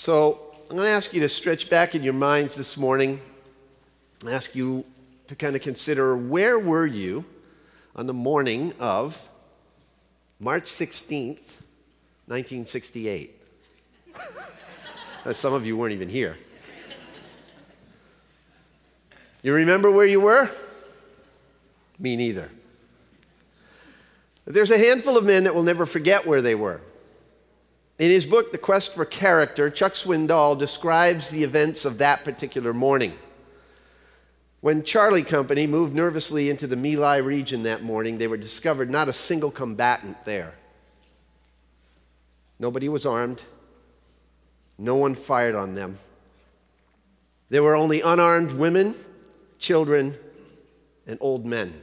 So I'm going to ask you to stretch back in your minds this morning ask you to kind of consider where were you on the morning of March 16th, 1968? Uh, some of you weren't even here. You remember where you were? Me neither. There's a handful of men that will never forget where they were. In his book, The Quest for Character, Chuck Swindoll describes the events of that particular morning. When Charlie Company moved nervously into the My Lai region that morning, they were discovered not a single combatant there. Nobody was armed. No one fired on them. There were only unarmed women, children, and old men.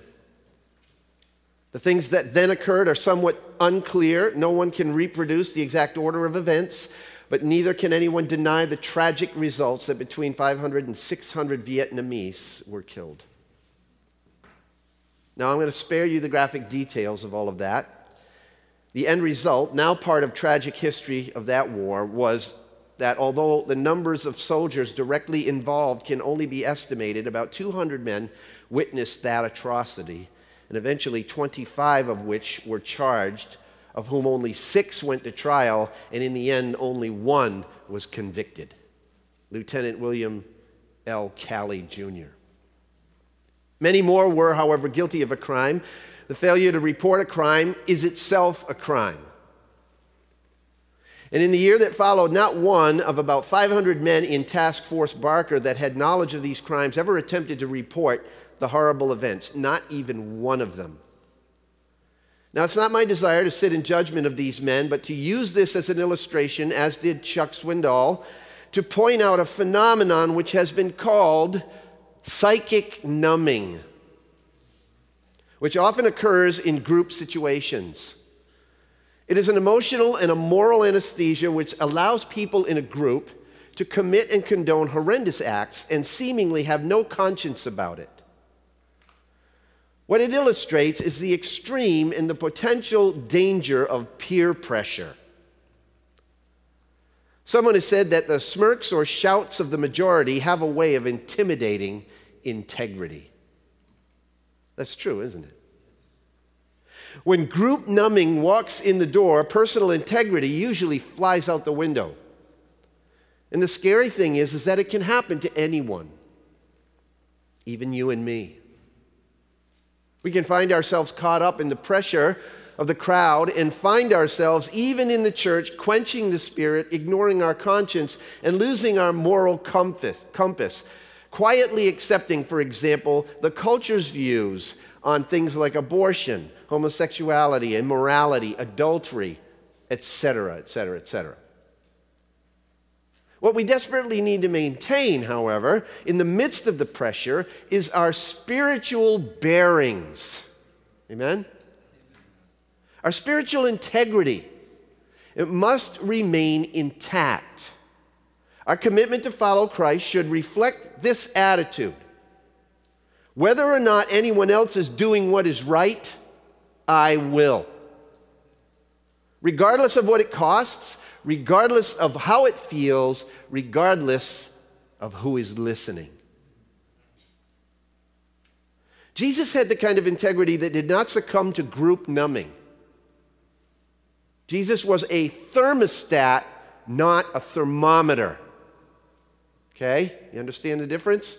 The things that then occurred are somewhat unclear. No one can reproduce the exact order of events, but neither can anyone deny the tragic results that between 500 and 600 Vietnamese were killed. Now, I'm going to spare you the graphic details of all of that. The end result, now part of tragic history of that war, was that although the numbers of soldiers directly involved can only be estimated, about 200 men witnessed that atrocity and eventually 25 of which were charged, of whom only six went to trial, and in the end, only one was convicted Lieutenant William L. Calley Jr. Many more were, however, guilty of a crime. The failure to report a crime is itself a crime. And in the year that followed, not one of about 500 men in Task Force Barker that had knowledge of these crimes ever attempted to report the horrible events, not even one of them. Now, it's not my desire to sit in judgment of these men, but to use this as an illustration, as did Chuck Swindoll, to point out a phenomenon which has been called psychic numbing, which often occurs in group situations. It is an emotional and a moral anesthesia which allows people in a group to commit and condone horrendous acts and seemingly have no conscience about it. What it illustrates is the extreme and the potential danger of peer pressure. Someone has said that the smirks or shouts of the majority have a way of intimidating integrity. That's true, isn't it? When group numbing walks in the door, personal integrity usually flies out the window. And the scary thing is, is that it can happen to anyone, even you and me. We can find ourselves caught up in the pressure of the crowd and find ourselves, even in the church, quenching the spirit, ignoring our conscience, and losing our moral compass. Quietly accepting, for example, the culture's views on things like abortion, homosexuality, immorality, adultery, etc., etc., etc. What we desperately need to maintain, however, in the midst of the pressure, is our spiritual bearings. Amen? Our spiritual integrity. It must remain intact. Our commitment to follow Christ should reflect this attitude. Whether or not anyone else is doing what is right, I will. Regardless of what it costs, regardless of how it feels, regardless of who is listening. Jesus had the kind of integrity that did not succumb to group numbing. Jesus was a thermostat, not a thermometer. Okay? You understand the difference?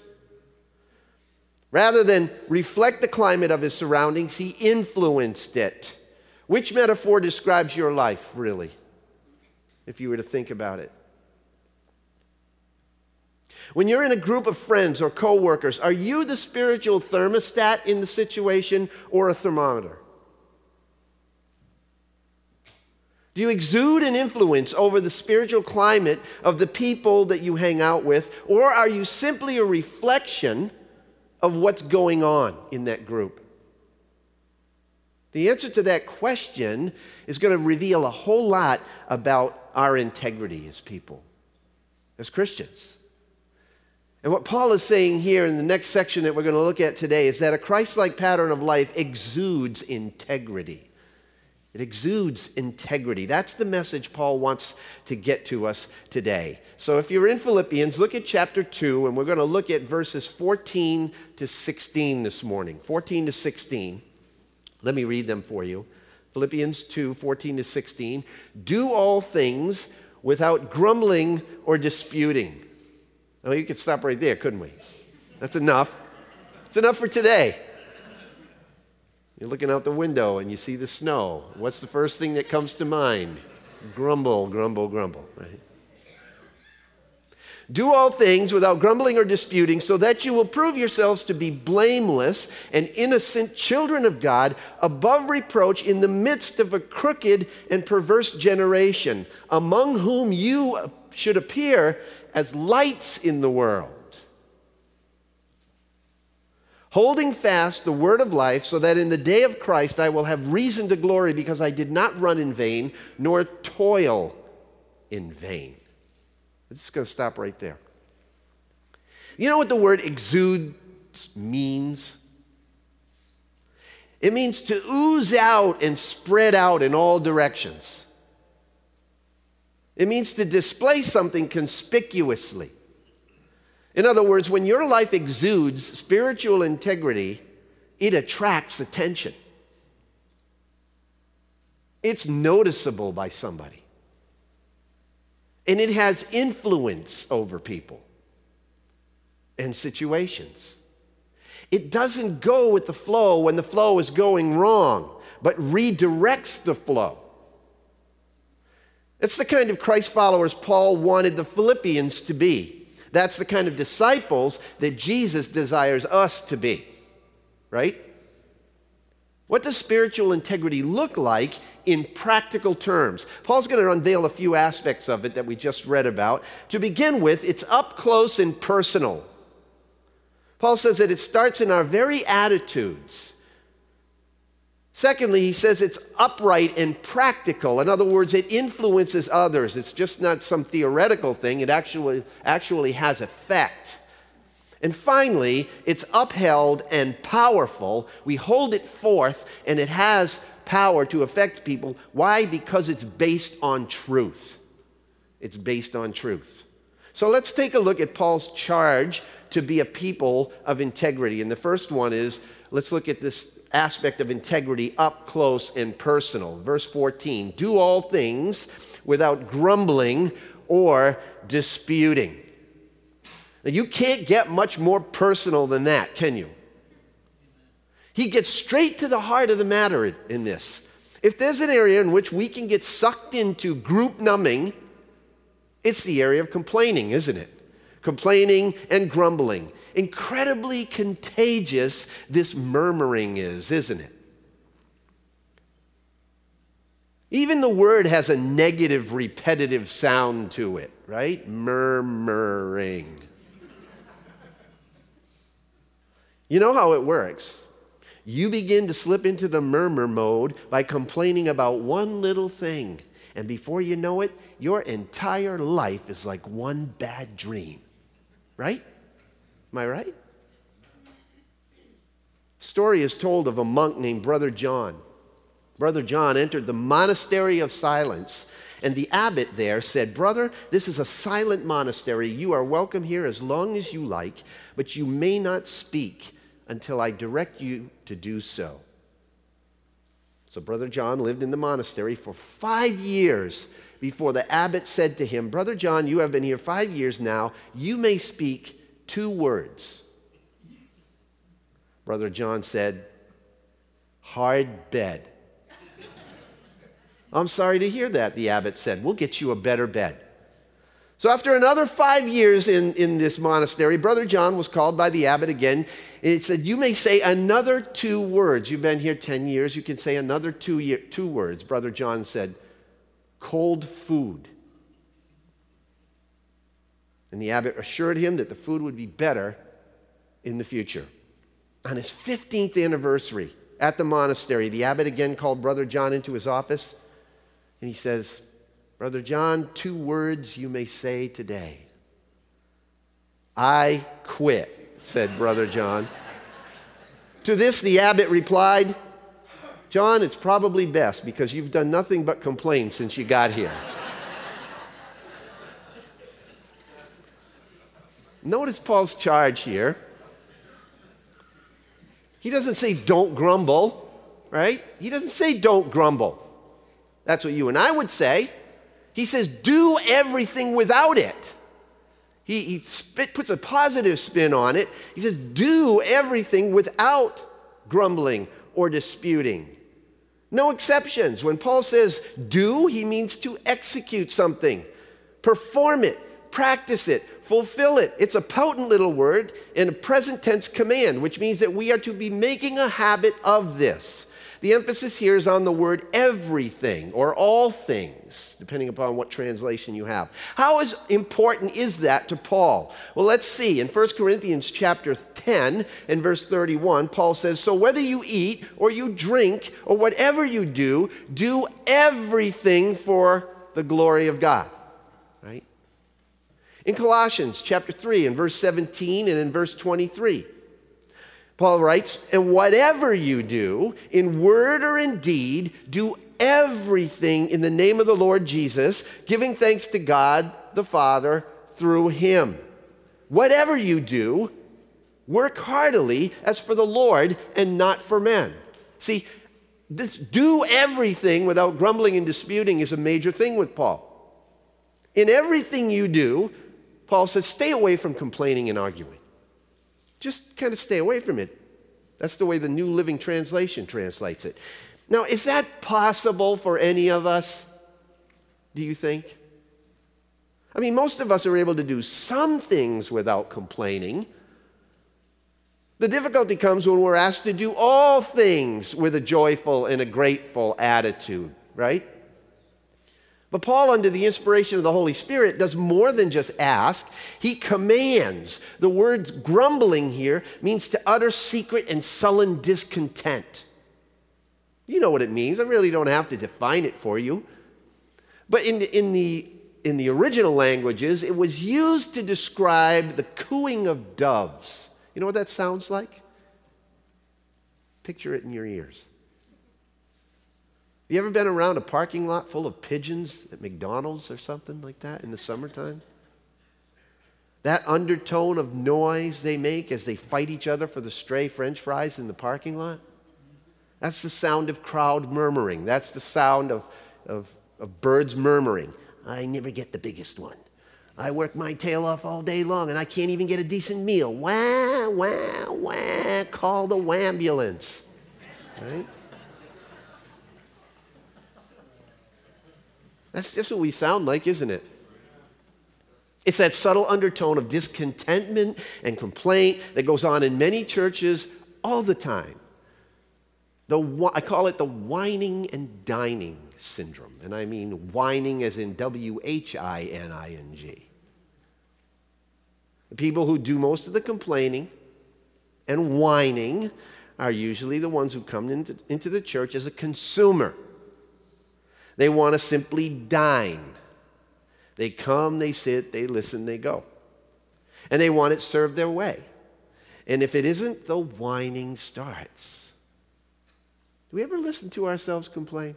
Rather than reflect the climate of his surroundings, he influenced it. Which metaphor describes your life, really? If you were to think about it. When you're in a group of friends or coworkers, are you the spiritual thermostat in the situation or a thermometer? Do you exude an influence over the spiritual climate of the people that you hang out with, or are you simply a reflection of what's going on in that group? The answer to that question is going to reveal a whole lot about our integrity as people, as Christians. And what Paul is saying here in the next section that we're going to look at today is that a Christ like pattern of life exudes integrity. It exudes integrity. That's the message Paul wants to get to us today. So if you're in Philippians, look at chapter 2, and we're going to look at verses 14 to 16 this morning. 14 to 16. Let me read them for you. Philippians 2, 14 to 16. Do all things without grumbling or disputing. Oh, you could stop right there, couldn't we? That's enough. It's enough for today. You're looking out the window and you see the snow. What's the first thing that comes to mind? Grumble, grumble, grumble, right? Do all things without grumbling or disputing, so that you will prove yourselves to be blameless and innocent children of God, above reproach in the midst of a crooked and perverse generation, among whom you should appear as lights in the world holding fast the word of life, so that in the day of Christ I will have reason to glory because I did not run in vain nor toil in vain. I'm just going to stop right there. You know what the word exudes means? It means to ooze out and spread out in all directions. It means to display something conspicuously. In other words, when your life exudes spiritual integrity, it attracts attention. It's noticeable by somebody. And it has influence over people and situations. It doesn't go with the flow when the flow is going wrong, but redirects the flow. It's the kind of Christ followers Paul wanted the Philippians to be. That's the kind of disciples that Jesus desires us to be, right? What does spiritual integrity look like in practical terms? Paul's going to unveil a few aspects of it that we just read about. To begin with, it's up close and personal. Paul says that it starts in our very attitudes. Secondly, he says it's upright and practical. In other words, it influences others. It's just not some theoretical thing, it actually, actually has effect. And finally, it's upheld and powerful. We hold it forth, and it has power to affect people. Why? Because it's based on truth. It's based on truth. So let's take a look at Paul's charge to be a people of integrity. And the first one is let's look at this aspect of integrity up close and personal. Verse 14 do all things without grumbling or disputing. Now, you can't get much more personal than that, can you? He gets straight to the heart of the matter in this. If there's an area in which we can get sucked into group numbing, it's the area of complaining, isn't it? Complaining and grumbling incredibly contagious this murmuring is, isn't it? Even the word has a negative, repetitive sound to it, right? Murmuring. You know how it works. You begin to slip into the murmur mode by complaining about one little thing. And before you know it, your entire life is like one bad dream, right? Am I right? Story is told of a monk named Brother John. Brother John entered the monastery of silence, and the abbot there said, Brother, this is a silent monastery. You are welcome here as long as you like, but you may not speak until I direct you to do so. So, Brother John lived in the monastery for five years before the abbot said to him, Brother John, you have been here five years now. You may speak two words. Brother John said, hard bed. I'm sorry to hear that, the abbot said. We'll get you a better bed. So, after another five years in, in this monastery, Brother John was called by the abbot again. And it said, You may say another two words. You've been here 10 years, you can say another two, year, two words. Brother John said, Cold food. And the abbot assured him that the food would be better in the future. On his 15th anniversary at the monastery, the abbot again called Brother John into his office and he says, Brother John, two words you may say today. I quit, said Brother John. to this, the abbot replied, John, it's probably best because you've done nothing but complain since you got here. Notice Paul's charge here. He doesn't say don't grumble, right? He doesn't say don't grumble. That's what you and I would say. He says do everything without it. He, he spit, puts a positive spin on it. He says do everything without grumbling or disputing. No exceptions. When Paul says do, he means to execute something, perform it, practice it, fulfill it. It's a potent little word in a present tense command, which means that we are to be making a habit of this. The emphasis here is on the word everything or all things, depending upon what translation you have. How is important is that to Paul? Well, let's see. In 1 Corinthians chapter 10 and verse 31, Paul says, "So whether you eat or you drink or whatever you do, do everything for the glory of God." Right? In Colossians chapter 3 and verse 17 and in verse 23, Paul writes, And whatever you do, in word or in deed, do everything in the name of the Lord Jesus, giving thanks to God the Father through him. Whatever you do, work heartily as for the Lord and not for men. See, this do everything without grumbling and disputing is a major thing with Paul. In everything you do, Paul says, stay away from complaining and arguing. Just kind of stay away from it. That's the way the New Living Translation translates it. Now, is that possible for any of us? Do you think? I mean, most of us are able to do some things without complaining. The difficulty comes when we're asked to do all things with a joyful and a grateful attitude, right? But Paul, under the inspiration of the Holy Spirit, does more than just ask. He commands. The word grumbling here means to utter secret and sullen discontent. You know what it means. I really don't have to define it for you. But in the, in the, in the original languages, it was used to describe the cooing of doves. You know what that sounds like? Picture it in your ears. You ever been around a parking lot full of pigeons at McDonald's or something like that in the summertime? That undertone of noise they make as they fight each other for the stray french fries in the parking lot? That's the sound of crowd murmuring. That's the sound of, of, of birds murmuring. I never get the biggest one. I work my tail off all day long and I can't even get a decent meal. Wah, wah, wah. Call the ambulance. Right? That's just what we sound like, isn't it? It's that subtle undertone of discontentment and complaint that goes on in many churches all the time. The, I call it the whining and dining syndrome. And I mean whining as in W H I N I N G. The people who do most of the complaining and whining are usually the ones who come into, into the church as a consumer. They want to simply dine. They come, they sit, they listen, they go. And they want it served their way. And if it isn't, the whining starts. Do we ever listen to ourselves complain?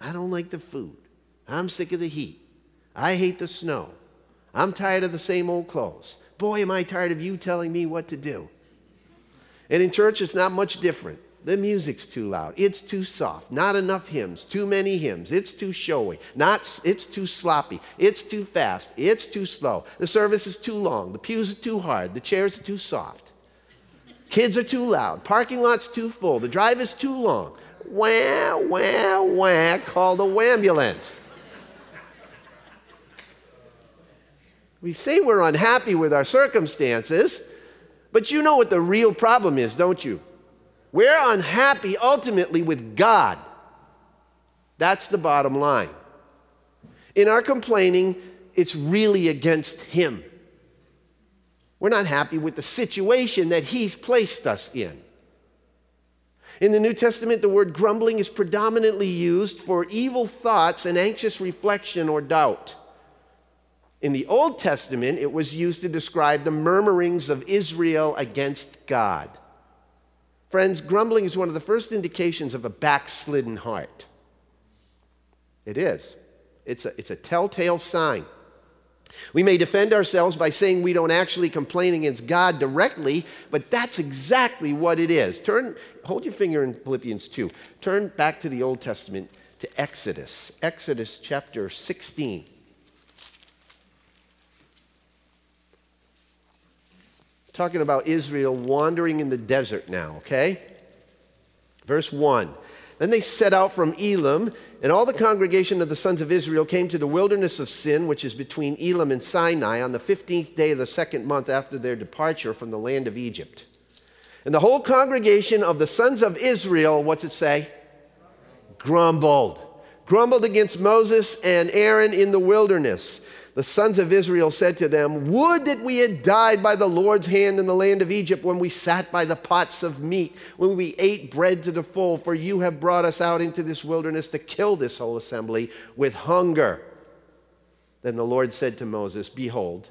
I don't like the food. I'm sick of the heat. I hate the snow. I'm tired of the same old clothes. Boy, am I tired of you telling me what to do. And in church, it's not much different. The music's too loud. It's too soft. Not enough hymns. Too many hymns. It's too showy. Not, it's too sloppy. It's too fast. It's too slow. The service is too long. The pews are too hard. The chairs are too soft. Kids are too loud. Parking lot's too full. The drive is too long. Wah, wah, wah. Call the ambulance. We say we're unhappy with our circumstances, but you know what the real problem is, don't you? We're unhappy ultimately with God. That's the bottom line. In our complaining, it's really against Him. We're not happy with the situation that He's placed us in. In the New Testament, the word grumbling is predominantly used for evil thoughts and anxious reflection or doubt. In the Old Testament, it was used to describe the murmurings of Israel against God. Friends, grumbling is one of the first indications of a backslidden heart. It is. It's a, it's a telltale sign. We may defend ourselves by saying we don't actually complain against God directly, but that's exactly what it is. Turn, hold your finger in Philippians 2. Turn back to the Old Testament to Exodus, Exodus chapter 16. Talking about Israel wandering in the desert now, okay? Verse 1. Then they set out from Elim, and all the congregation of the sons of Israel came to the wilderness of Sin, which is between Elim and Sinai, on the 15th day of the second month after their departure from the land of Egypt. And the whole congregation of the sons of Israel, what's it say? Grumbled. Grumbled against Moses and Aaron in the wilderness the sons of Israel said to them, Would that we had died by the Lord's hand in the land of Egypt when we sat by the pots of meat, when we ate bread to the full, for you have brought us out into this wilderness to kill this whole assembly with hunger. Then the Lord said to Moses, Behold,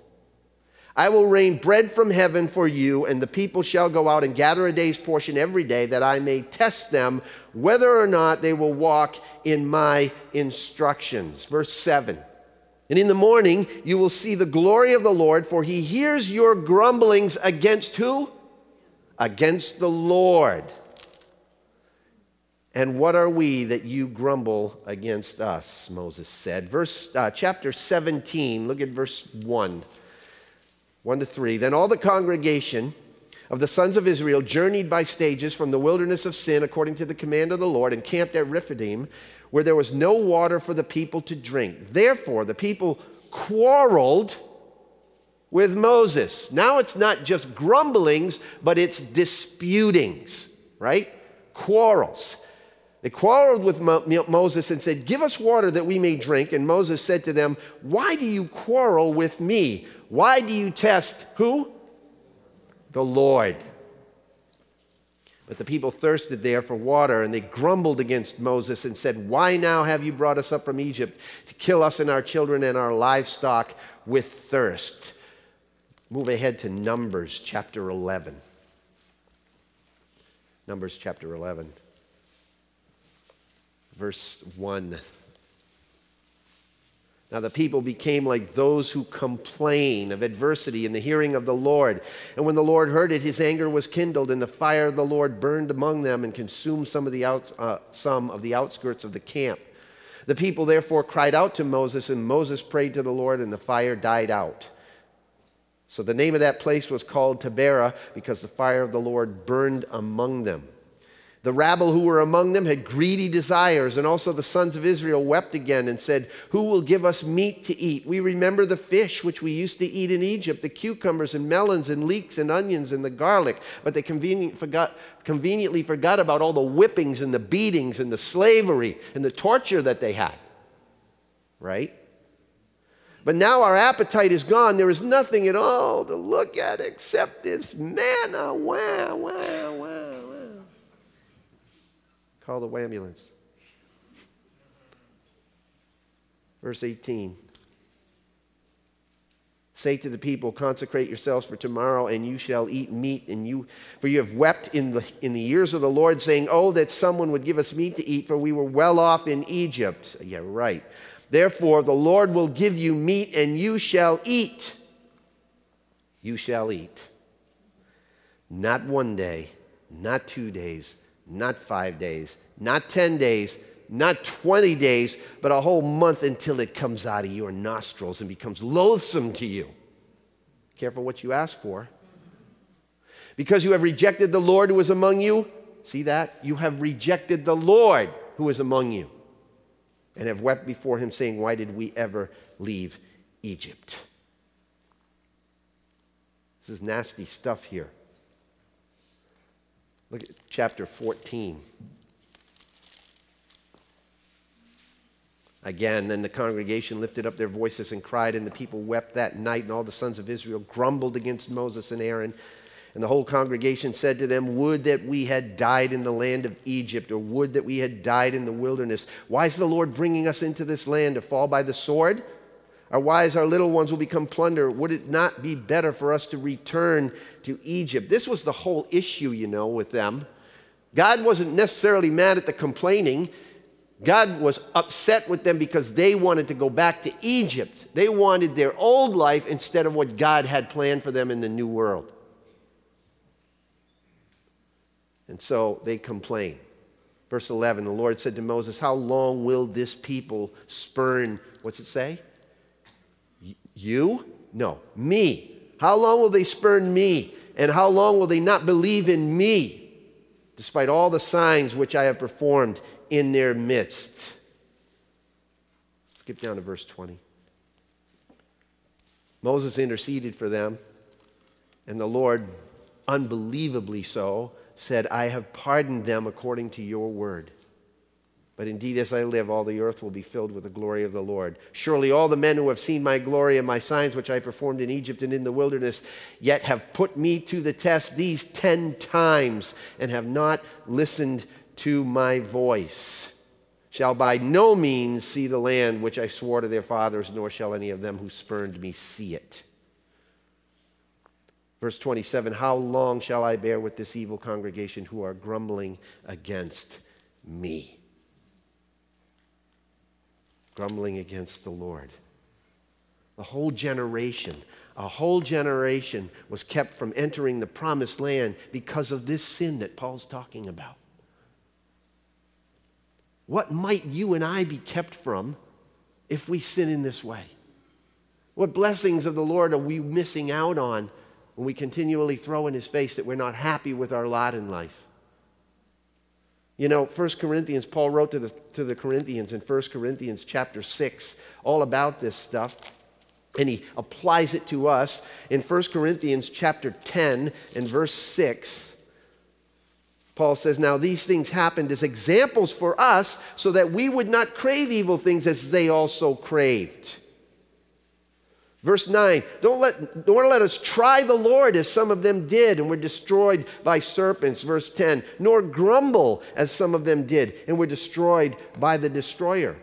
I will rain bread from heaven for you, and the people shall go out and gather a day's portion every day, that I may test them whether or not they will walk in my instructions. Verse 7. And in the morning you will see the glory of the Lord, for he hears your grumblings against who? Against the Lord. And what are we that you grumble against us? Moses said. Verse uh, chapter 17, look at verse 1. 1 to 3. Then all the congregation of the sons of Israel journeyed by stages from the wilderness of sin according to the command of the Lord and camped at Rephidim where there was no water for the people to drink. Therefore, the people quarreled with Moses. Now it's not just grumblings, but it's disputings, right? Quarrels. They quarreled with Mo- Moses and said, Give us water that we may drink. And Moses said to them, Why do you quarrel with me? Why do you test who? The Lord. But the people thirsted there for water, and they grumbled against Moses and said, Why now have you brought us up from Egypt to kill us and our children and our livestock with thirst? Move ahead to Numbers chapter 11. Numbers chapter 11, verse 1. Now the people became like those who complain of adversity in the hearing of the Lord. And when the Lord heard it, his anger was kindled, and the fire of the Lord burned among them and consumed some of the, out, uh, some of the outskirts of the camp. The people therefore cried out to Moses, and Moses prayed to the Lord, and the fire died out. So the name of that place was called Taberah, because the fire of the Lord burned among them. The rabble who were among them had greedy desires, and also the sons of Israel wept again and said, Who will give us meat to eat? We remember the fish which we used to eat in Egypt, the cucumbers and melons and leeks and onions and the garlic. But they convenient forgot, conveniently forgot about all the whippings and the beatings and the slavery and the torture that they had. Right? But now our appetite is gone. There is nothing at all to look at except this manna. Wow, wow, wow. Call the ambulance. Verse 18. Say to the people, consecrate yourselves for tomorrow, and you shall eat meat. And you, for you have wept in the, in the ears of the Lord, saying, Oh, that someone would give us meat to eat, for we were well off in Egypt. Yeah, right. Therefore, the Lord will give you meat, and you shall eat. You shall eat. Not one day, not two days, not five days, not 10 days, not 20 days, but a whole month until it comes out of your nostrils and becomes loathsome to you. Careful what you ask for. Because you have rejected the Lord who is among you, see that? You have rejected the Lord who is among you and have wept before him, saying, Why did we ever leave Egypt? This is nasty stuff here. Look at chapter 14. Again, then the congregation lifted up their voices and cried, and the people wept that night, and all the sons of Israel grumbled against Moses and Aaron. And the whole congregation said to them, Would that we had died in the land of Egypt, or would that we had died in the wilderness. Why is the Lord bringing us into this land to fall by the sword? Our wives, our little ones will become plunder. Would it not be better for us to return to Egypt? This was the whole issue, you know, with them. God wasn't necessarily mad at the complaining. God was upset with them because they wanted to go back to Egypt. They wanted their old life instead of what God had planned for them in the new world. And so they complain. Verse 11 The Lord said to Moses, How long will this people spurn, what's it say? You? No, me. How long will they spurn me? And how long will they not believe in me, despite all the signs which I have performed in their midst? Skip down to verse 20. Moses interceded for them, and the Lord, unbelievably so, said, I have pardoned them according to your word. But indeed, as I live, all the earth will be filled with the glory of the Lord. Surely all the men who have seen my glory and my signs, which I performed in Egypt and in the wilderness, yet have put me to the test these ten times and have not listened to my voice, shall by no means see the land which I swore to their fathers, nor shall any of them who spurned me see it. Verse 27 How long shall I bear with this evil congregation who are grumbling against me? Grumbling against the Lord. The whole generation, a whole generation was kept from entering the promised land because of this sin that Paul's talking about. What might you and I be kept from if we sin in this way? What blessings of the Lord are we missing out on when we continually throw in his face that we're not happy with our lot in life? You know, 1 Corinthians, Paul wrote to the, to the Corinthians in 1 Corinthians chapter 6 all about this stuff. And he applies it to us in 1 Corinthians chapter 10 and verse 6. Paul says, Now these things happened as examples for us so that we would not crave evil things as they also craved. Verse 9, don't let, don't let us try the Lord as some of them did and were destroyed by serpents. Verse 10, nor grumble as some of them did and were destroyed by the destroyer.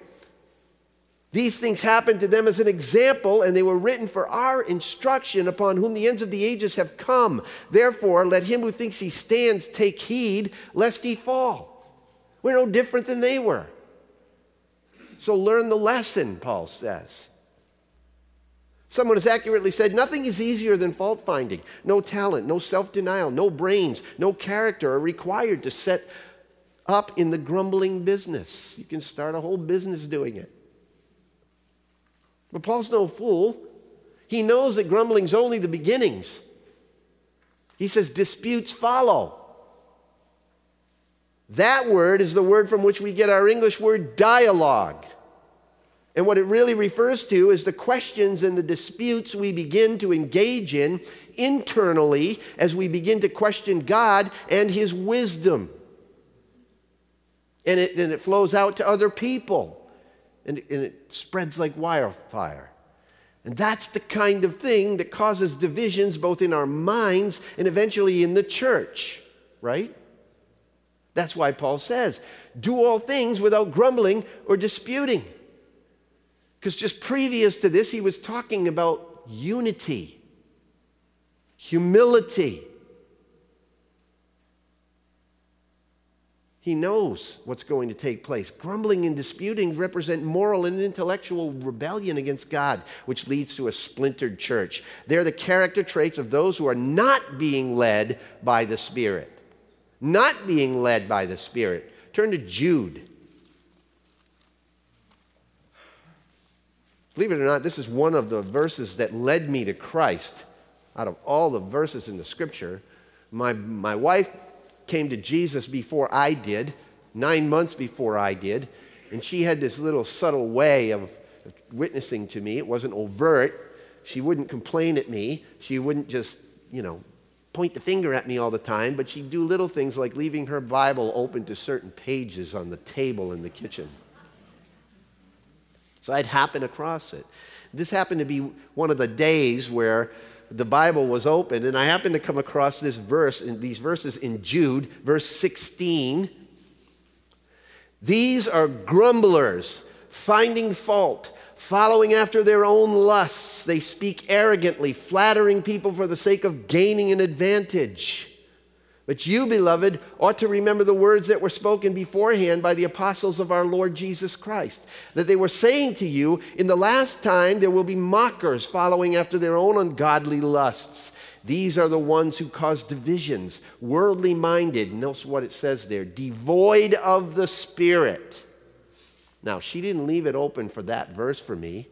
These things happened to them as an example, and they were written for our instruction, upon whom the ends of the ages have come. Therefore, let him who thinks he stands take heed, lest he fall. We're no different than they were. So learn the lesson, Paul says. Someone has accurately said nothing is easier than fault finding. No talent, no self denial, no brains, no character are required to set up in the grumbling business. You can start a whole business doing it. But Paul's no fool. He knows that grumbling's only the beginnings. He says disputes follow. That word is the word from which we get our English word dialogue. And what it really refers to is the questions and the disputes we begin to engage in internally as we begin to question God and His wisdom. And it, and it flows out to other people, and, and it spreads like wildfire. And that's the kind of thing that causes divisions both in our minds and eventually in the church, right? That's why Paul says, do all things without grumbling or disputing. Because just previous to this, he was talking about unity, humility. He knows what's going to take place. Grumbling and disputing represent moral and intellectual rebellion against God, which leads to a splintered church. They're the character traits of those who are not being led by the Spirit. Not being led by the Spirit. Turn to Jude. Believe it or not, this is one of the verses that led me to Christ. Out of all the verses in the scripture, my, my wife came to Jesus before I did, nine months before I did, and she had this little subtle way of witnessing to me. It wasn't overt. She wouldn't complain at me. She wouldn't just, you know, point the finger at me all the time, but she'd do little things like leaving her Bible open to certain pages on the table in the kitchen. So I'd happen across it. This happened to be one of the days where the Bible was open, and I happened to come across this verse, in these verses in Jude, verse 16. These are grumblers, finding fault, following after their own lusts. They speak arrogantly, flattering people for the sake of gaining an advantage. But you, beloved, ought to remember the words that were spoken beforehand by the apostles of our Lord Jesus Christ, that they were saying to you, In the last time there will be mockers following after their own ungodly lusts. These are the ones who cause divisions, worldly minded. Notice what it says there devoid of the Spirit. Now, she didn't leave it open for that verse for me.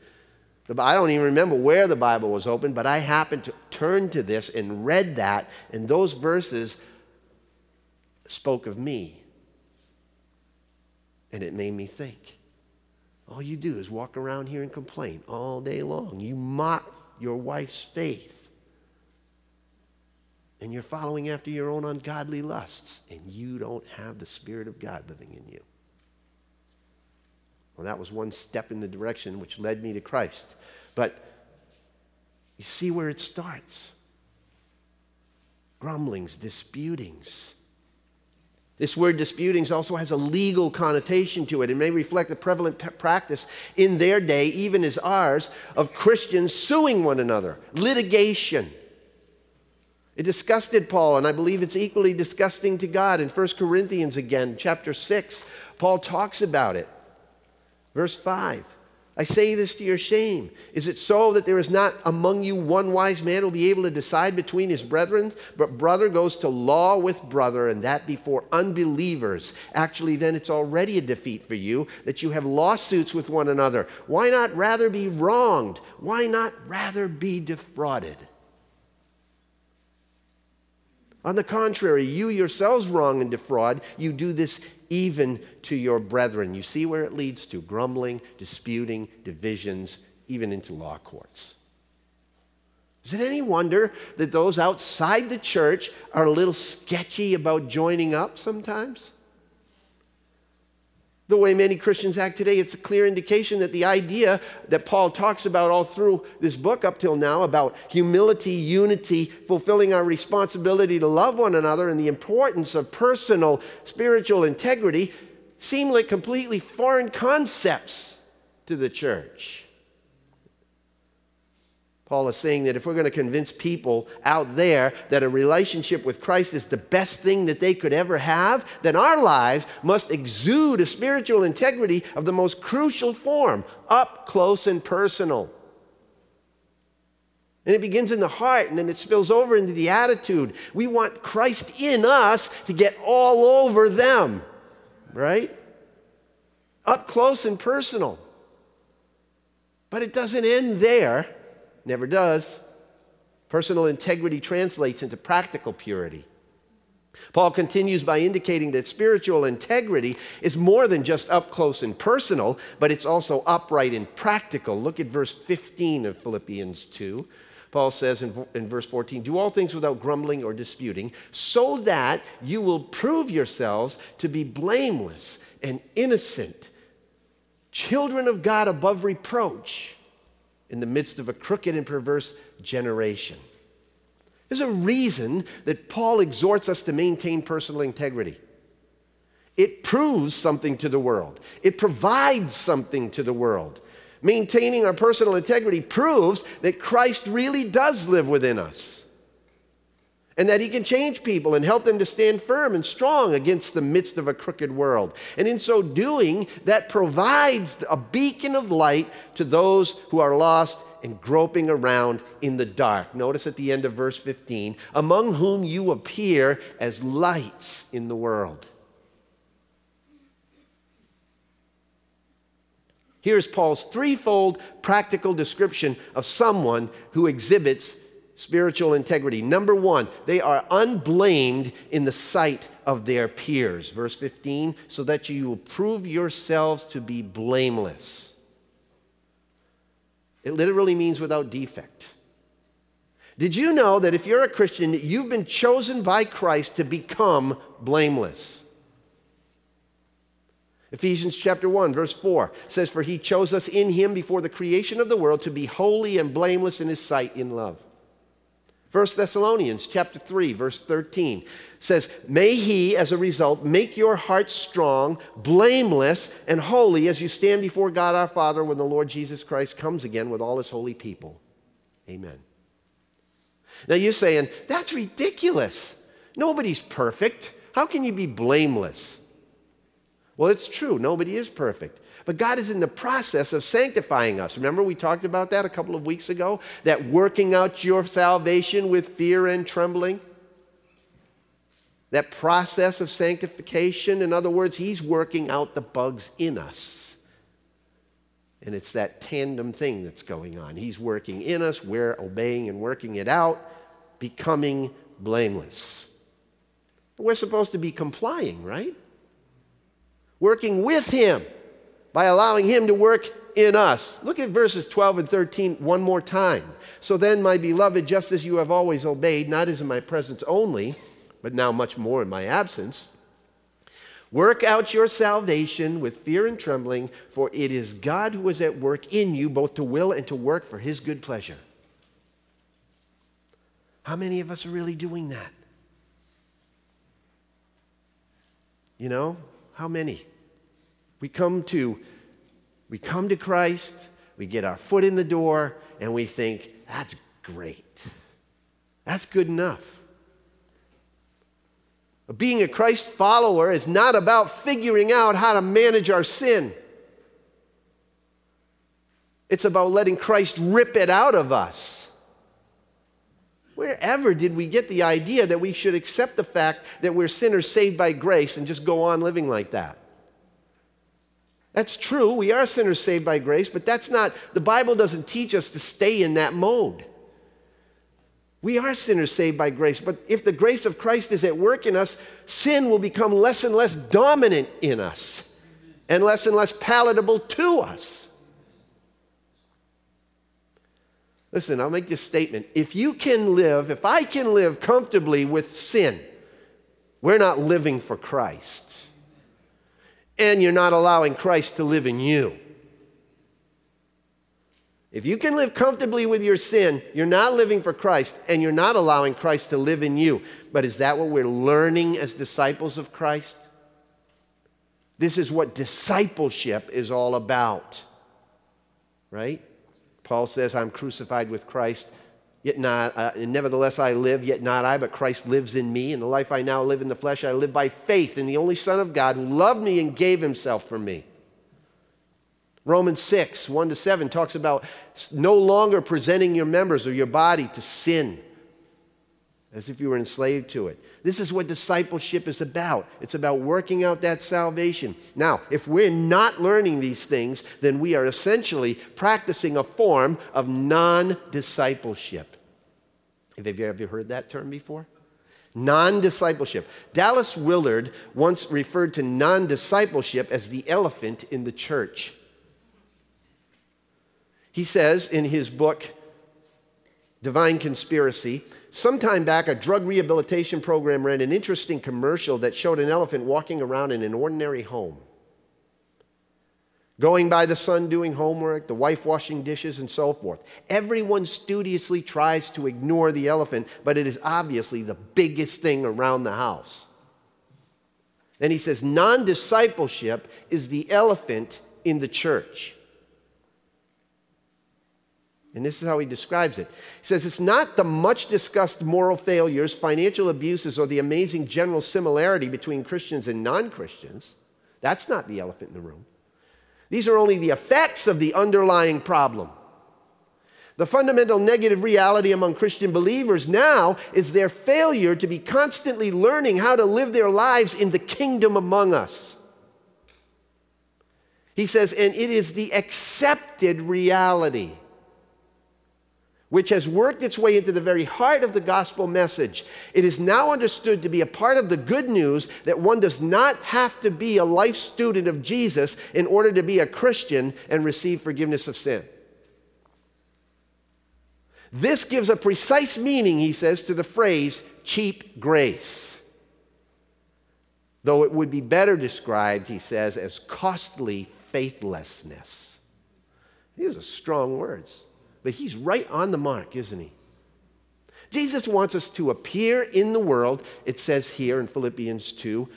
I don't even remember where the Bible was open, but I happened to turn to this and read that, and those verses spoke of me. And it made me think. All you do is walk around here and complain all day long. You mock your wife's faith. And you're following after your own ungodly lusts, and you don't have the Spirit of God living in you. Well, that was one step in the direction which led me to Christ. But you see where it starts grumblings, disputings this word disputings also has a legal connotation to it. It may reflect the prevalent p- practice in their day, even as ours, of Christians suing one another, litigation. It disgusted Paul, and I believe it's equally disgusting to God. In 1 Corinthians, again, chapter 6, Paul talks about it. Verse 5 I say this to your shame. Is it so that there is not among you one wise man who will be able to decide between his brethren? But brother goes to law with brother, and that before unbelievers. Actually, then it's already a defeat for you that you have lawsuits with one another. Why not rather be wronged? Why not rather be defrauded? On the contrary, you yourselves wrong and defraud. You do this even to your brethren. You see where it leads to grumbling, disputing, divisions, even into law courts. Is it any wonder that those outside the church are a little sketchy about joining up sometimes? The way many Christians act today, it's a clear indication that the idea that Paul talks about all through this book up till now about humility, unity, fulfilling our responsibility to love one another, and the importance of personal spiritual integrity seem like completely foreign concepts to the church. Paul is saying that if we're going to convince people out there that a relationship with Christ is the best thing that they could ever have, then our lives must exude a spiritual integrity of the most crucial form, up close and personal. And it begins in the heart and then it spills over into the attitude. We want Christ in us to get all over them, right? Up close and personal. But it doesn't end there. Never does. Personal integrity translates into practical purity. Paul continues by indicating that spiritual integrity is more than just up close and personal, but it's also upright and practical. Look at verse 15 of Philippians 2. Paul says in, in, verse 14, Do all things without grumbling or disputing, so that you will prove yourselves to be blameless and innocent, children of God above reproach in the midst of a crooked and perverse generation. There's a reason that Paul exhorts us to maintain personal integrity. It proves something to the world, it provides something to the world. Maintaining our personal integrity proves that Christ really does live within us and that he can change people and help them to stand firm and strong against the midst of a crooked world. And in so doing, that provides a beacon of light to those who are lost and groping around in the dark. Notice at the end of verse 15, among whom you appear as lights in the world. Here's Paul's threefold practical description of someone who exhibits spiritual integrity. Number one, they are unblamed in the sight of their peers. Verse 15, so that you will prove yourselves to be blameless. It literally means without defect. Did you know that if you're a Christian, you've been chosen by Christ to become blameless? Ephesians chapter 1 verse 4 says for he chose us in him before the creation of the world to be holy and blameless in his sight in love. 1 Thessalonians chapter 3 verse 13 says, "May he as a result make your hearts strong, blameless and holy as you stand before God our Father when the Lord Jesus Christ comes again with all his holy people." Amen. Now you're saying, "That's ridiculous." Nobody's perfect. How can you be blameless? Well, it's true, nobody is perfect. But God is in the process of sanctifying us. Remember, we talked about that a couple of weeks ago? That working out your salvation with fear and trembling? That process of sanctification, in other words, He's working out the bugs in us. And it's that tandem thing that's going on. He's working in us, we're obeying and working it out, becoming blameless. We're supposed to be complying, right? Working with Him by allowing Him to work in us. Look at verses 12 and 13 one more time. So then, my beloved, just as you have always obeyed, not as in my presence only, but now much more in my absence, work out your salvation with fear and trembling, for it is God who is at work in you, both to will and to work for His good pleasure. How many of us are really doing that? You know, how many? We come to we come to Christ, we get our foot in the door, and we think, that's great. That's good enough. Being a Christ follower is not about figuring out how to manage our sin. It's about letting Christ rip it out of us. Wherever did we get the idea that we should accept the fact that we're sinners saved by grace and just go on living like that? That's true. We are sinners saved by grace, but that's not, the Bible doesn't teach us to stay in that mode. We are sinners saved by grace, but if the grace of Christ is at work in us, sin will become less and less dominant in us and less and less palatable to us. Listen, I'll make this statement. If you can live, if I can live comfortably with sin, we're not living for Christ and you're not allowing Christ to live in you. If you can live comfortably with your sin, you're not living for Christ and you're not allowing Christ to live in you. But is that what we're learning as disciples of Christ? This is what discipleship is all about, right? Paul says, I'm crucified with Christ. Yet not, uh, nevertheless I live, yet not I, but Christ lives in me. And the life I now live in the flesh, I live by faith in the only Son of God who loved me and gave himself for me. Romans 6, 1 to 7 talks about no longer presenting your members or your body to sin as if you were enslaved to it. This is what discipleship is about. It's about working out that salvation. Now, if we're not learning these things, then we are essentially practicing a form of non discipleship. Have you ever heard that term before? Non discipleship. Dallas Willard once referred to non discipleship as the elephant in the church. He says in his book, Divine Conspiracy, Sometime back, a drug rehabilitation program ran an interesting commercial that showed an elephant walking around in an ordinary home. Going by the son doing homework, the wife washing dishes, and so forth. Everyone studiously tries to ignore the elephant, but it is obviously the biggest thing around the house. Then he says, non discipleship is the elephant in the church. And this is how he describes it. He says, It's not the much discussed moral failures, financial abuses, or the amazing general similarity between Christians and non Christians. That's not the elephant in the room. These are only the effects of the underlying problem. The fundamental negative reality among Christian believers now is their failure to be constantly learning how to live their lives in the kingdom among us. He says, and it is the accepted reality which has worked its way into the very heart of the gospel message. It is now understood to be a part of the good news that one does not have to be a life student of Jesus in order to be a Christian and receive forgiveness of sin. This gives a precise meaning, he says, to the phrase cheap grace. Though it would be better described, he says, as costly faithlessness. These are strong words. But he's right on the mark, isn't he? Jesus wants us to appear in the world, it says here in Philippians 2,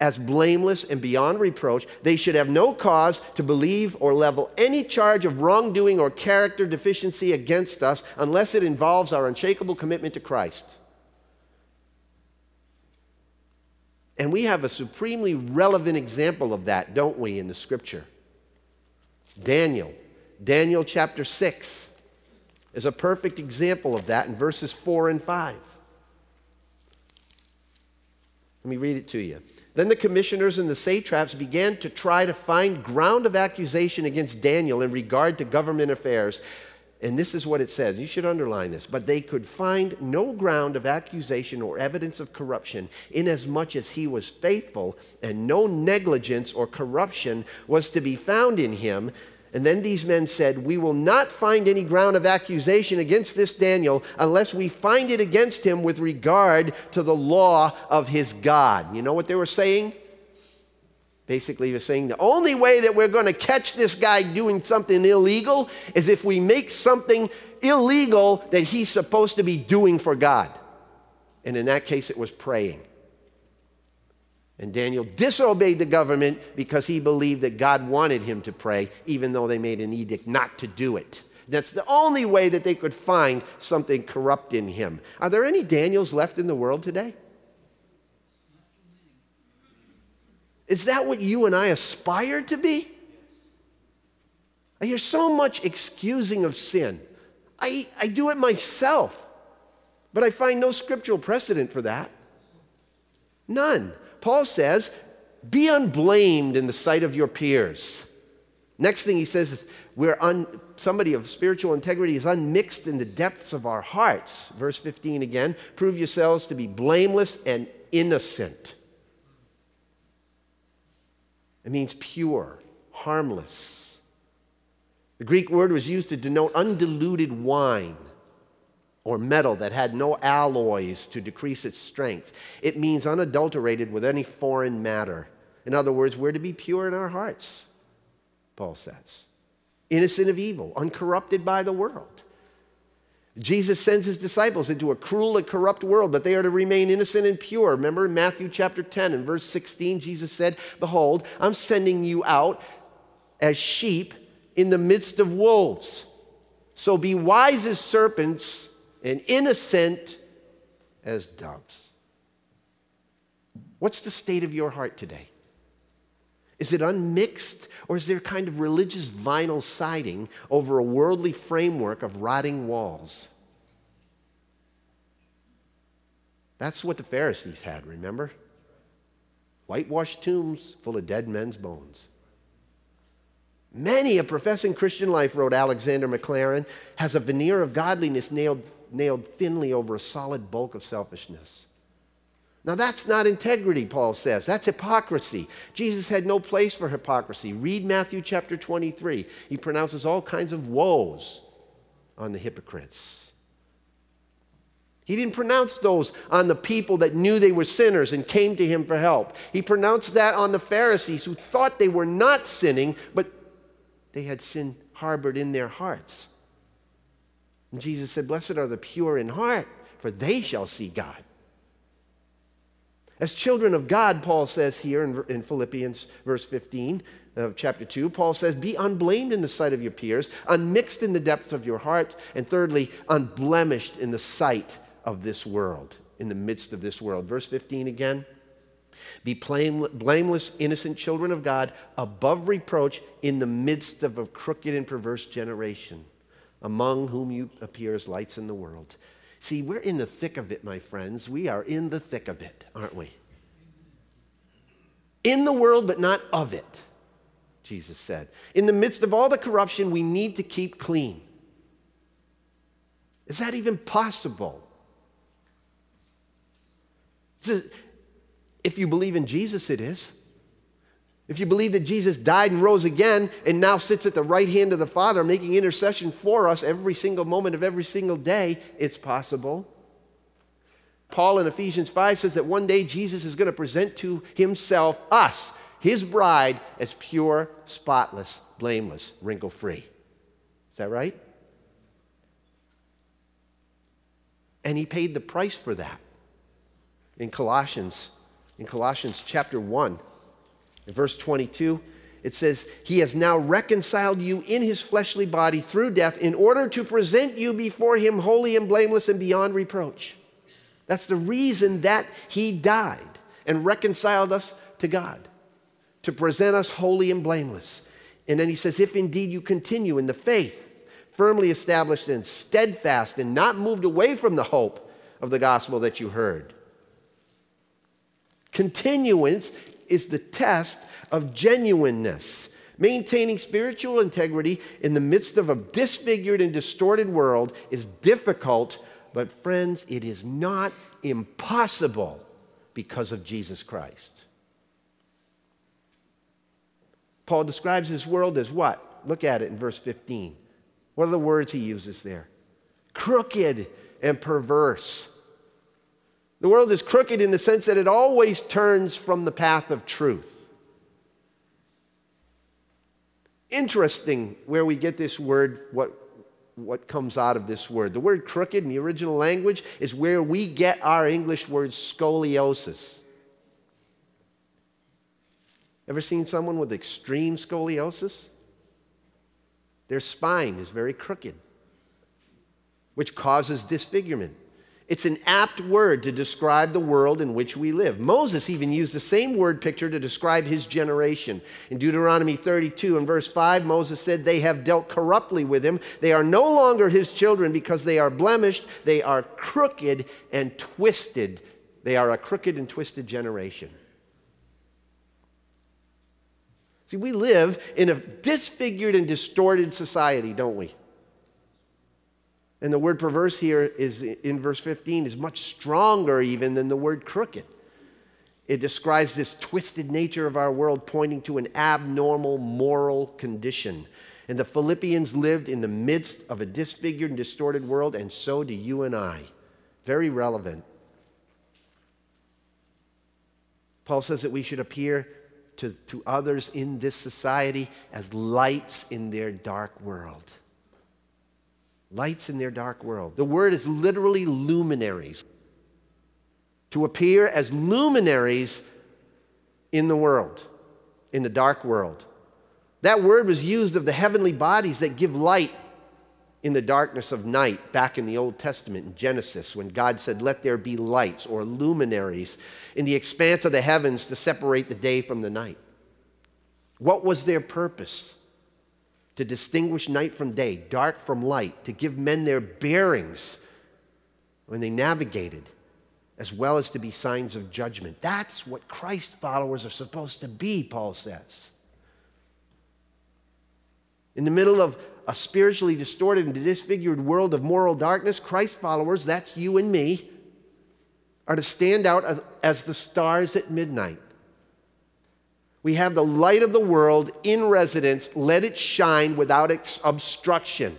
as blameless and beyond reproach. They should have no cause to believe or level any charge of wrongdoing or character deficiency against us unless it involves our unshakable commitment to Christ. And we have a supremely relevant example of that, don't we, in the scripture? Daniel. Daniel chapter 6 is a perfect example of that in verses 4 and 5. Let me read it to you. Then the commissioners and the satraps began to try to find ground of accusation against Daniel in regard to government affairs. And this is what it says. You should underline this. But they could find no ground of accusation or evidence of corruption, inasmuch as he was faithful, and no negligence or corruption was to be found in him. And then these men said, We will not find any ground of accusation against this Daniel unless we find it against him with regard to the law of his God. You know what they were saying? Basically, they're saying the only way that we're going to catch this guy doing something illegal is if we make something illegal that he's supposed to be doing for God. And in that case, it was praying. And Daniel disobeyed the government because he believed that God wanted him to pray, even though they made an edict not to do it. That's the only way that they could find something corrupt in him. Are there any Daniels left in the world today? Is that what you and I aspire to be? I hear so much excusing of sin. I, I do it myself, but I find no scriptural precedent for that. None. Paul says, be unblamed in the sight of your peers. Next thing he says is, we're un, somebody of spiritual integrity is unmixed in the depths of our hearts. Verse 15 again, prove yourselves to be blameless and innocent. It means pure, harmless. The Greek word was used to denote undiluted wine or metal that had no alloys to decrease its strength. It means unadulterated with any foreign matter. In other words, we're to be pure in our hearts, Paul says. Innocent of evil, uncorrupted by the world. Jesus sends his disciples into a cruel and corrupt world, but they are to remain innocent and pure. Remember in Matthew chapter 10 and verse 16, Jesus said, Behold, I'm sending you out as sheep in the midst of wolves. So be wise as serpents and innocent as doves. What's the state of your heart today? Is it unmixed, or is there kind of religious vinyl siding over a worldly framework of rotting walls? That's what the Pharisees had, remember? Whitewashed tombs full of dead men's bones. Many a professing Christian life, wrote Alexander Maclaren, has a veneer of godliness nailed nailed thinly over a solid bulk of selfishness. Now, that's not integrity, Paul says. That's hypocrisy. Jesus had no place for hypocrisy. Read Matthew chapter 23. He pronounces all kinds of woes on the hypocrites. He didn't pronounce those on the people that knew they were sinners and came to him for help. He pronounced that on the Pharisees who thought they were not sinning, but they had sin harbored in their hearts. And Jesus said, Blessed are the pure in heart, for they shall see God. As children of God, Paul says here in, in Philippians verse 15 of chapter 2, Paul says, Be unblamed in the sight of your peers, unmixed in the depths of your heart, and thirdly, unblemished in the sight of this world, in the midst of this world. Verse 15 again. Be blameless, innocent children of God, above reproach in the midst of a crooked and perverse generation among whom you appear as lights in the world. See, we're in the thick of it, my friends. We are in the thick of it, aren't we? In the world, but not of it, Jesus said. In the midst of all the corruption, we need to keep clean. Is that even possible? If you believe in Jesus, it is. If you believe that Jesus died and rose again and now sits at the right hand of the Father making intercession for us every single moment of every single day, it's possible. Paul in Ephesians 5 says that one day Jesus is going to present to himself us, his bride, as pure, spotless, blameless, wrinkle free. Is that right? And he paid the price for that. In Colossians, in Colossians chapter 1, in verse 22, it says, He has now reconciled you in his fleshly body through death in order to present you before him holy and blameless and beyond reproach. That's the reason that he died. and reconciled us to God, to present us holy and blameless. And then he says, If indeed you continue in the faith, firmly established and steadfast, and not moved away from the hope of the gospel that you heard. Continuance is the test of genuineness. Maintaining spiritual integrity in the midst of a disfigured and distorted world is difficult, but friends, it is not impossible because of Jesus Christ. Paul describes this world as what? Look at it in verse 15. What are the words he uses there? Crooked and perverse. The world is crooked in the sense that it always turns from the path of truth. Interesting where we get this word, what, what comes out of this word. The word crooked in the original language is where we get our English word scoliosis. Ever seen someone with extreme scoliosis? Their spine is very crooked, which causes disfigurement. It's an apt word to describe the world in which we live. Moses even used the same word picture to describe his generation. In Deuteronomy 32 and verse 5, Moses said, They have dealt corruptly with him. They are no longer his children because they are blemished. They are crooked and twisted. They are a crooked and twisted generation. See, we live in a disfigured and distorted society, don't we? And the word perverse here is in verse 15 is much stronger even than the word crooked. It describes this twisted nature of our world, pointing to an abnormal moral condition. And the Philippians lived in the midst of a disfigured and distorted world, and so do you and I. Very relevant. Paul says that we should appear to, to others in this society as lights in their dark world. Lights in their dark world. The word is literally luminaries. To appear as luminaries in the world, in the dark world. That word was used of the heavenly bodies that give light in the darkness of night back in the Old Testament in Genesis when God said, Let there be lights or luminaries in the expanse of the heavens to separate the day from the night. What was their purpose? To distinguish night from day, dark from light, to give men their bearings when they navigated, as well as to be signs of judgment. That's what Christ followers are supposed to be, Paul says. In the middle of a spiritually distorted and disfigured world of moral darkness, Christ followers, that's you and me, are to stand out as the stars at midnight we have the light of the world in residence. Let it shine without obstruction.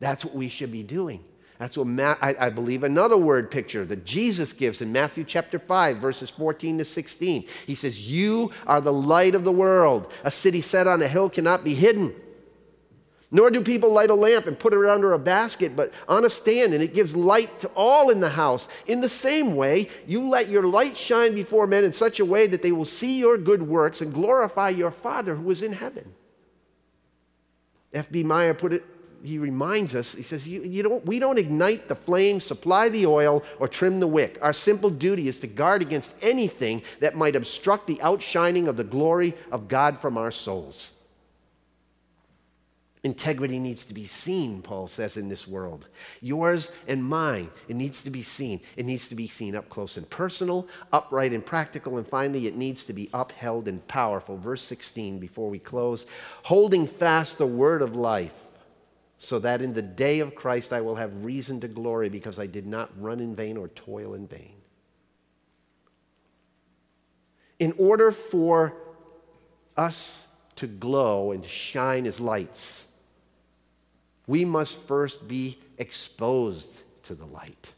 That's what we should be doing. That's what Ma- I, I, believe another word picture that Jesus gives in Matthew chapter 5, verses 14 to 16. He says, You are the light of the world. A city set on a hill cannot be hidden. Nor do people light a lamp and put it under a basket, but on a stand, and it gives light to all in the house. In the same way, you let your light shine before men in such a way that they will see your good works and glorify your Father who is in heaven. F.B. Meyer put it, he reminds us, he says, you, you don't, We don't ignite the flame, supply the oil, or trim the wick. Our simple duty is to guard against anything that might obstruct the outshining of the glory of God from our souls. Integrity needs to be seen, Paul says, in this world. Yours and mine, it needs to be seen. It needs to be seen up close and personal, upright and practical, and finally, it needs to be upheld and powerful. Verse 16, before we close, holding fast the word of life, so that in the day of Christ I will have reason to glory because I did not run in vain or toil in vain. In order for us to glow and shine as lights, we must first be exposed to the light.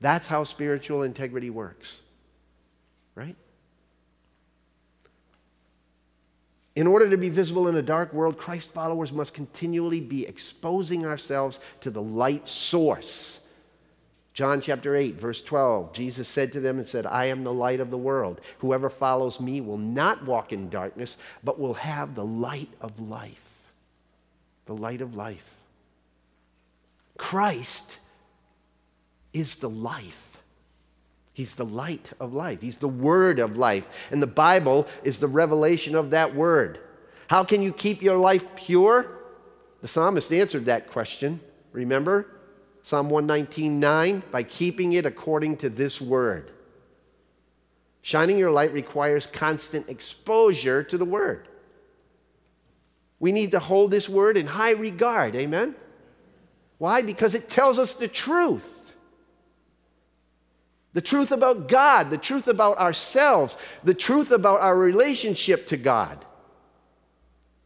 That's how spiritual integrity works, right? In order to be visible in a dark world, Christ followers must continually be exposing ourselves to the light source. John chapter 8, verse 12, Jesus said to them and said, I am the light of the world. Whoever follows me will not walk in darkness, but will have the light of life the light of life. Christ is the life. He's the light of life. He's the word of life. And the Bible is the revelation of that word. How can you keep your life pure? The psalmist answered that question. Remember? Psalm 119:9 by keeping it according to this word. Shining your light requires constant exposure to the word. We need to hold this word in high regard. Amen? Why? Because it tells us the truth the truth about God, the truth about ourselves, the truth about our relationship to God.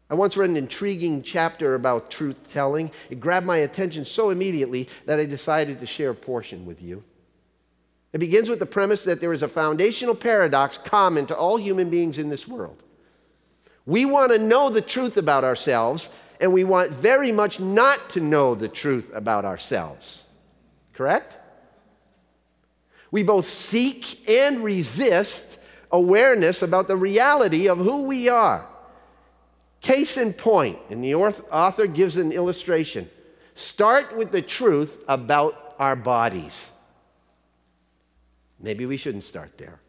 I once read an intriguing chapter about truth telling. It grabbed my attention so immediately that I decided to share a portion with you. It begins with the premise that there is a foundational paradox common to all human beings in this world. We want to know the truth about ourselves, and we want very much not to know the truth about ourselves. Correct? We both seek and resist awareness about the reality of who we are. Case in point, and the author gives an illustration. Start with the truth about our bodies. Maybe we shouldn't start there.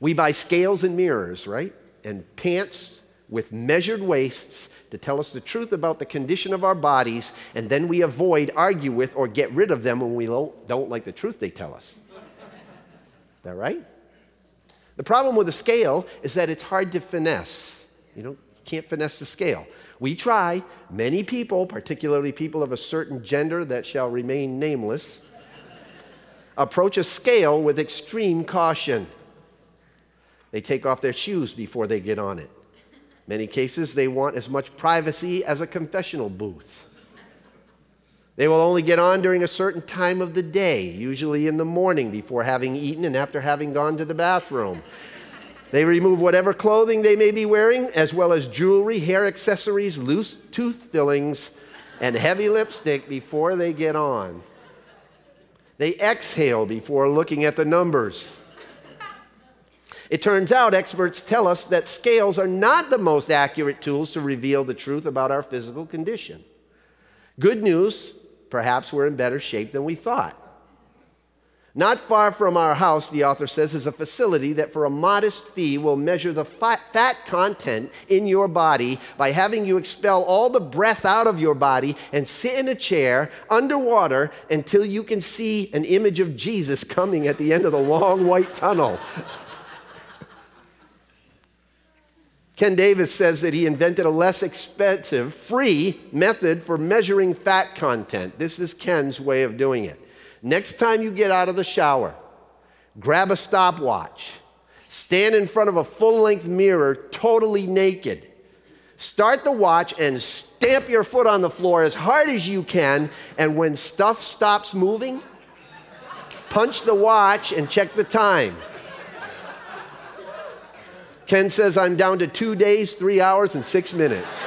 We buy scales and mirrors, right? And pants with measured waists to tell us the truth about the condition of our bodies, and then we avoid, argue with, or get rid of them when we don't like the truth they tell us. Is that right? The problem with the scale is that it's hard to finesse. You know, you can't finesse the scale. We try. Many people, particularly people of a certain gender that shall remain nameless, approach a scale with extreme caution. They take off their shoes before they get on it. Many cases, they want as much privacy as a confessional booth. They will only get on during a certain time of the day, usually in the morning before having eaten and after having gone to the bathroom. They remove whatever clothing they may be wearing, as well as jewelry, hair accessories, loose tooth fillings, and heavy lipstick before they get on. They exhale before looking at the numbers. It turns out experts tell us that scales are not the most accurate tools to reveal the truth about our physical condition. Good news, perhaps we're in better shape than we thought. Not far from our house, the author says, is a facility that for a modest fee will measure the fat content in your body by having you expel all the breath out of your body and sit in a chair underwater until you can see an image of Jesus coming at the end of the long white tunnel. Ken Davis says that he invented a less expensive, free method for measuring fat content. This is Ken's way of doing it. Next time you get out of the shower, grab a stopwatch, stand in front of a full length mirror totally naked. Start the watch and stamp your foot on the floor as hard as you can. And when stuff stops moving, punch the watch and check the time. Ken says I'm down to two days, three hours, and six minutes.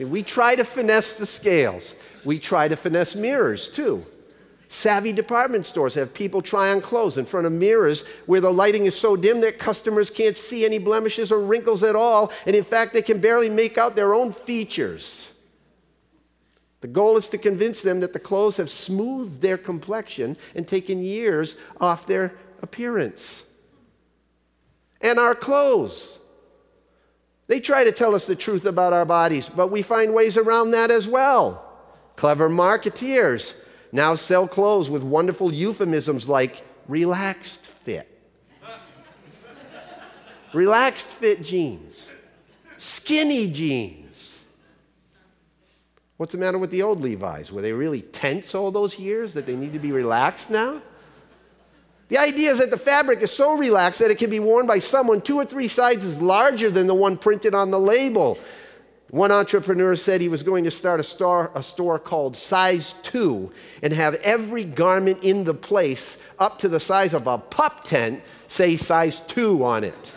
we try to finesse the scales. We try to finesse mirrors too. Savvy department stores have people try on clothes in front of mirrors where the lighting is so dim that customers can't see any blemishes or wrinkles at all, and in fact, they can barely make out their own features. The goal is to convince them that the clothes have smoothed their complexion and taken years off their appearance. And our clothes. They try to tell us the truth about our bodies, but we find ways around that as well. Clever marketeers now sell clothes with wonderful euphemisms like relaxed fit. relaxed fit jeans, skinny jeans. What's the matter with the old Levi's? Were they really tense all those years that they need to be relaxed now? The idea is that the fabric is so relaxed that it can be worn by someone two or three sizes larger than the one printed on the label. One entrepreneur said he was going to start a store, a store called Size 2 and have every garment in the place up to the size of a pup tent say size 2 on it,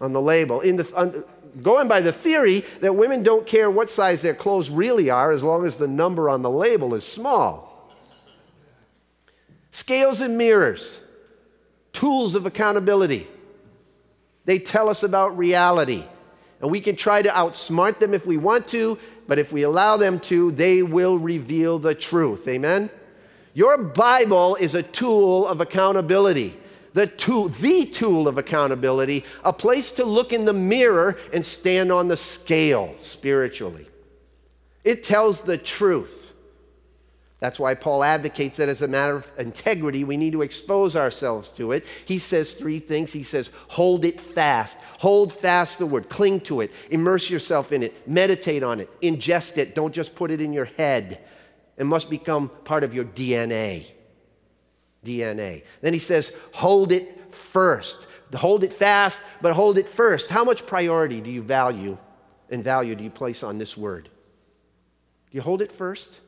on the label. In the, on, going by the theory that women don't care what size their clothes really are as long as the number on the label is small. Scales and mirrors, tools of accountability. They tell us about reality. And we can try to outsmart them if we want to, but if we allow them to, they will reveal the truth. Amen? Your Bible is a tool of accountability. The tool, the tool of accountability, a place to look in the mirror and stand on the scale spiritually. It tells the truth. That's why Paul advocates that as a matter of integrity, we need to expose ourselves to it. He says three things. He says, hold it fast. Hold fast the word, cling to it, immerse yourself in it, meditate on it, ingest it. Don't just put it in your head. It must become part of your DNA. DNA. Then he says, hold it first. Hold it fast, but hold it first. How much priority do you value and value do you place on this word? Do you hold it first?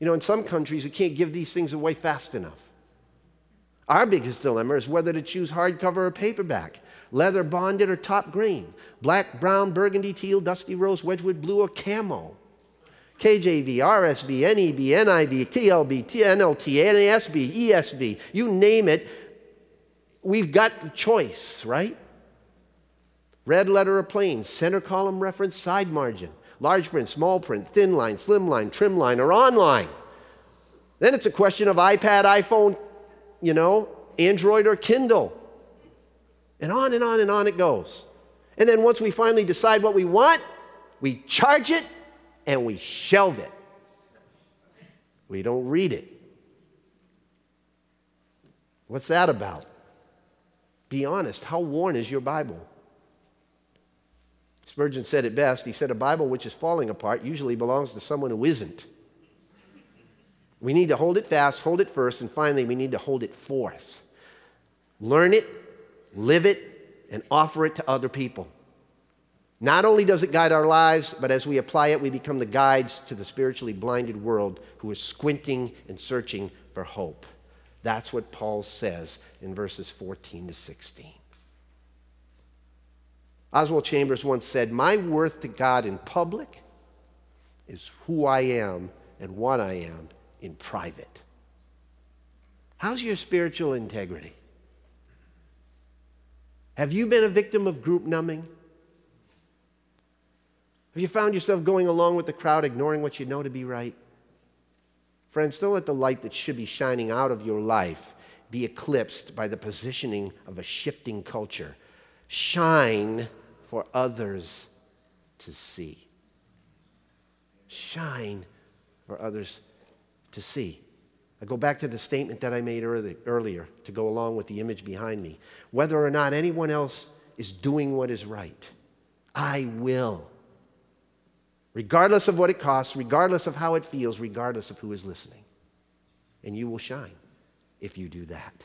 You know, in some countries, we can't give these things away fast enough. Our biggest dilemma is whether to choose hardcover or paperback, leather bonded or top grain, black, brown, burgundy, teal, dusty rose, wedgwood blue, or camo. KJV, RSV, NEB, NIV, TLB, NLT, NASB, ESV, you name it, we've got the choice, right? Red letter or plain, center column reference, side margin large print, small print, thin line, slim line, trim line, or online. Then it's a question of iPad, iPhone, you know, Android, or Kindle. And on and on and on it goes. And then once we finally decide what we want, we charge it and we shelve it. We don't read it. What's that about? Be honest. How worn is your Bible? Spurgeon said it best. He said, A Bible which is falling apart usually belongs to someone who isn't. We need to hold it fast, hold it first, and finally, we need to hold it forth. Learn it, live it, and offer it to other people. Not only does it guide our lives, but as we apply it, we become the guides to the spiritually blinded world who is squinting and searching for hope. That's what Paul says in verses 14 to 16. Oswald Chambers once said, My worth to God in public is who I am and what I am in private. How's your spiritual integrity? Have you been a victim of group numbing? Have you found yourself going along with the crowd, ignoring what you know to be right? Friends, don't let the light that should be shining out of your life be eclipsed by the positioning of a shifting culture. Shine for others to see. Shine for others to see. I go back to the statement that I made early, earlier to go along with the image behind me. Whether or not anyone else is doing what is right, I will. Regardless of what it costs, regardless of how it feels, regardless of who is listening. And you will shine if you do that.